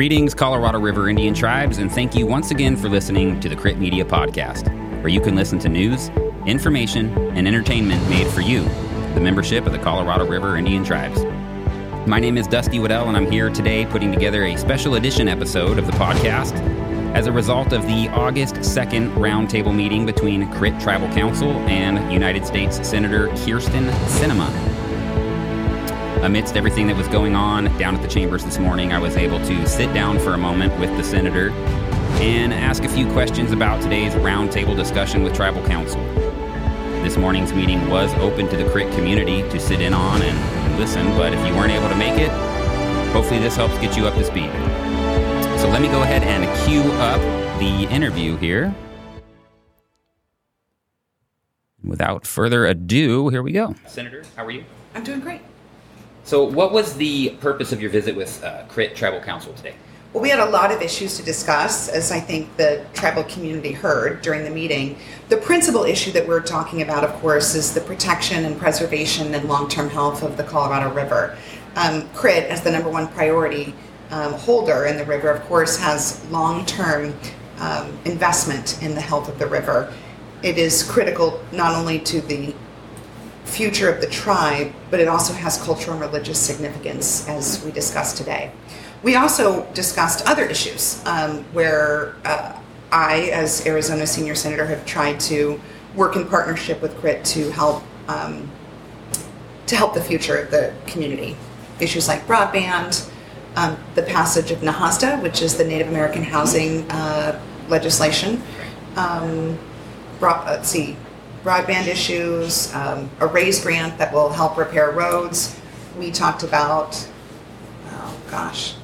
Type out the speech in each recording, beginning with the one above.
Greetings, Colorado River Indian tribes, and thank you once again for listening to the Crit Media Podcast, where you can listen to news, information, and entertainment made for you, the membership of the Colorado River Indian tribes. My name is Dusty Waddell, and I'm here today putting together a special edition episode of the podcast as a result of the August 2nd roundtable meeting between Crit Tribal Council and United States Senator Kyrsten Sinema. Amidst everything that was going on down at the chambers this morning, I was able to sit down for a moment with the senator and ask a few questions about today's roundtable discussion with Tribal Council. This morning's meeting was open to the CRIT community to sit in on and, and listen, but if you weren't able to make it, hopefully this helps get you up to speed. So let me go ahead and cue up the interview here. Without further ado, here we go. Senator, how are you? I'm doing great. So, what was the purpose of your visit with uh, CRIT Tribal Council today? Well, we had a lot of issues to discuss, as I think the tribal community heard during the meeting. The principal issue that we're talking about, of course, is the protection and preservation and long term health of the Colorado River. Um, CRIT, as the number one priority um, holder in the river, of course, has long term um, investment in the health of the river. It is critical not only to the future of the tribe, but it also has cultural and religious significance, as we discussed today. We also discussed other issues um, where uh, I, as Arizona senior senator, have tried to work in partnership with CRIT to help um, to help the future of the community. Issues like broadband, um, the passage of NAHASDA, which is the Native American housing uh, legislation. Um, brought, let's see, broadband issues, um, a raise grant that will help repair roads. We talked about, oh gosh,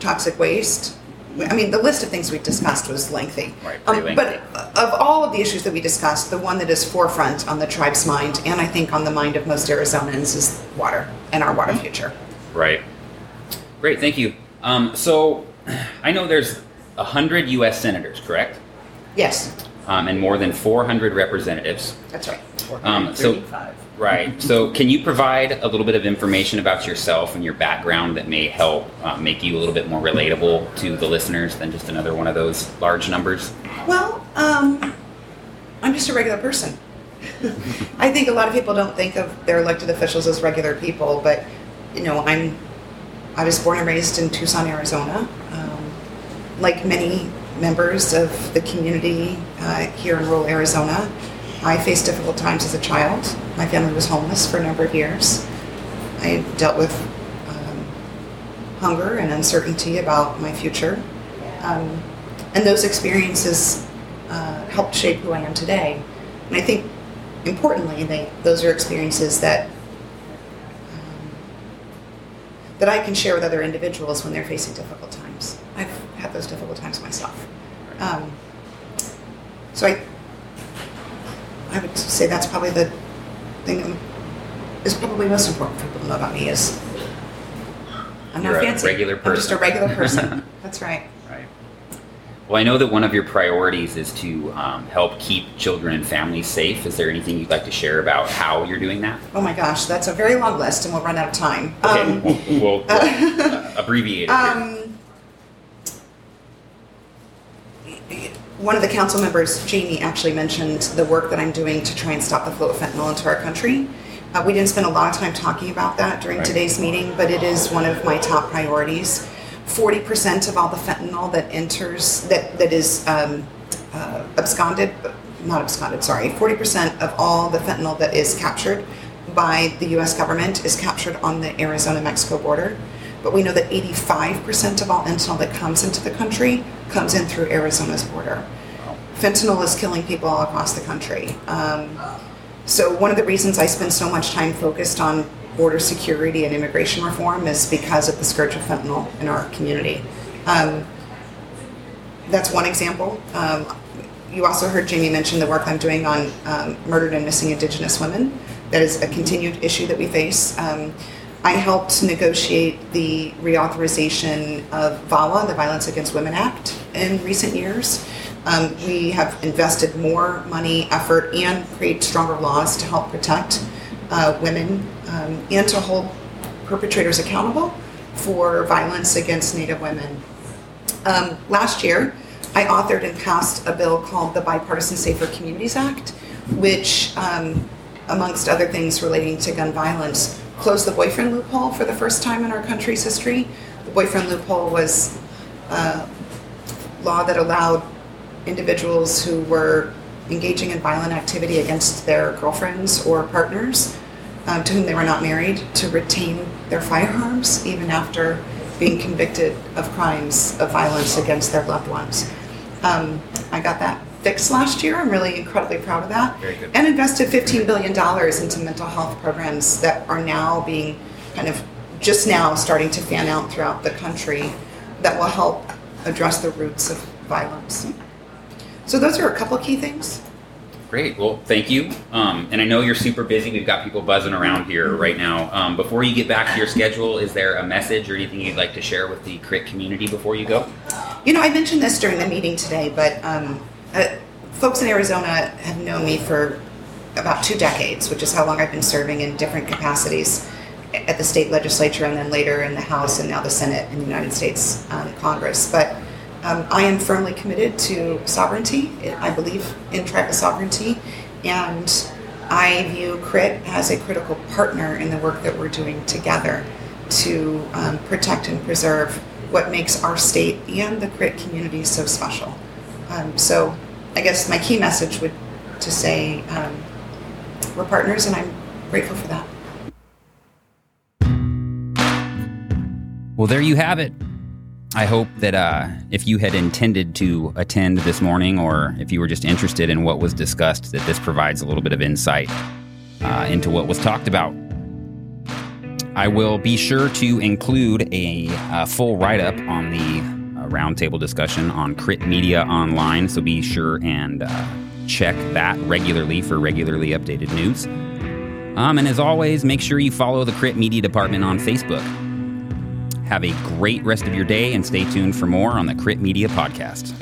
toxic waste. I mean, the list of things we discussed was lengthy. Right, Um, pretty but of all of the issues that we discussed, the one that is forefront on the tribe's mind, and I think on the mind of most Arizonans, is water and our water future. Right. Great, thank you. Um, so, I know there's 100 U.S. senators, correct? Yes, Um, and more than 400 representatives. that's right. Um, so, right. So, can you provide a little bit of information about yourself and your background that may help uh, make you a little bit more relatable to the listeners than just another one of those large numbers? Well, um, I'm just a regular person. I think a lot of people don't think of their elected officials as regular people, but you know, I'm I was born and raised in Tucson, Arizona. Um, like many members of the community uh, here in rural Arizona, I faced difficult times as a child. My family was homeless for a number of years. I dealt with um, hunger and uncertainty about my future. Um, and those experiences uh, helped shape who I am today. And I think, importantly, they, those are experiences that um, that I can share with other individuals when they're facing difficult times. I've had those difficult times myself. Um, so I, I would say that's probably the thing that is probably most important for people to know about me is I'm You're not a fancy. regular I'm just a regular person. that's right. Right. Well, I know that one of your priorities is to um, help keep children and families safe. Is there anything you'd like to share about how you're doing that? Oh my gosh, that's a very long list, and we'll run out of time. Okay, Um, we'll, we'll, we'll uh, abbreviate it. um, one of the council members, Jamie, actually mentioned the work that I'm doing to try and stop the flow of fentanyl into our country. Uh, we didn't spend a lot of time talking about that during Right. today's meeting, but it is one of my top priorities. 40% of all the fentanyl that enters, that, that is um, uh, absconded, not absconded, sorry, 40% of all the fentanyl that is captured by the US government is captured on the Arizona Mexico border. But we know that 85% of all fentanyl that comes into the country comes in through Arizona's border. Fentanyl is killing people all across the country. Um, so, one of the reasons I spend so much time focused on border security and immigration reform is because of the scourge of fentanyl in our community. Um, that's one example. Um, you also heard Jamie mention the work I'm doing on um, murdered and missing Indigenous women. That is a continued issue that we face. Um, I helped negotiate the reauthorization of VAWA, the Violence Against Women Act, in recent years. Um, we have invested more money, effort, and create stronger laws to help protect uh, women um, and to hold perpetrators accountable for violence against Native women. Um, last year, I authored and passed a bill called the Bipartisan Safer Communities Act, which, um, amongst other things relating to gun violence, closed the boyfriend loophole for the first time in our country's history. The boyfriend loophole was a law that allowed individuals who were engaging in violent activity against their girlfriends or partners um, to whom they were not married to retain their firearms even after being convicted of crimes of violence against their loved ones. Um, I got that fixed last year. I'm really incredibly proud of that. Very good. And invested $15 billion into mental health programs that are now being kind of just now starting to fan out throughout the country that will help address the roots of violence. So those are a couple key things. Great. Well, thank you. Um, and I know you're super busy. We've got people buzzing around here right now. Um, before you get back to your schedule, is there a message or anything you'd like to share with the CRIT community before you go? You know, I mentioned this during the meeting today, but um, uh, folks in Arizona have known me for about two decades, which is how long I've been serving in different capacities at the state legislature and then later in the House and now the Senate in the United States um, Congress. But um, I am firmly committed to sovereignty. I believe in tribal sovereignty, and I view CRIT as a critical partner in the work that we're doing together to um, protect and preserve what makes our state and the CRIT community so special. Um, so, I guess my key message would to say um, we're partners, and I'm grateful for that. Well, there you have it. I hope that uh, if you had intended to attend this morning, or if you were just interested in what was discussed, that this provides a little bit of insight uh, into what was talked about. I will be sure to include a, a full write up on the uh, roundtable discussion on Crit Media Online, so be sure and uh, check that regularly for regularly updated news. Um, and as always, make sure you follow the Crit Media Department on Facebook. Have a great rest of your day and stay tuned for more on the Crit Media Podcast.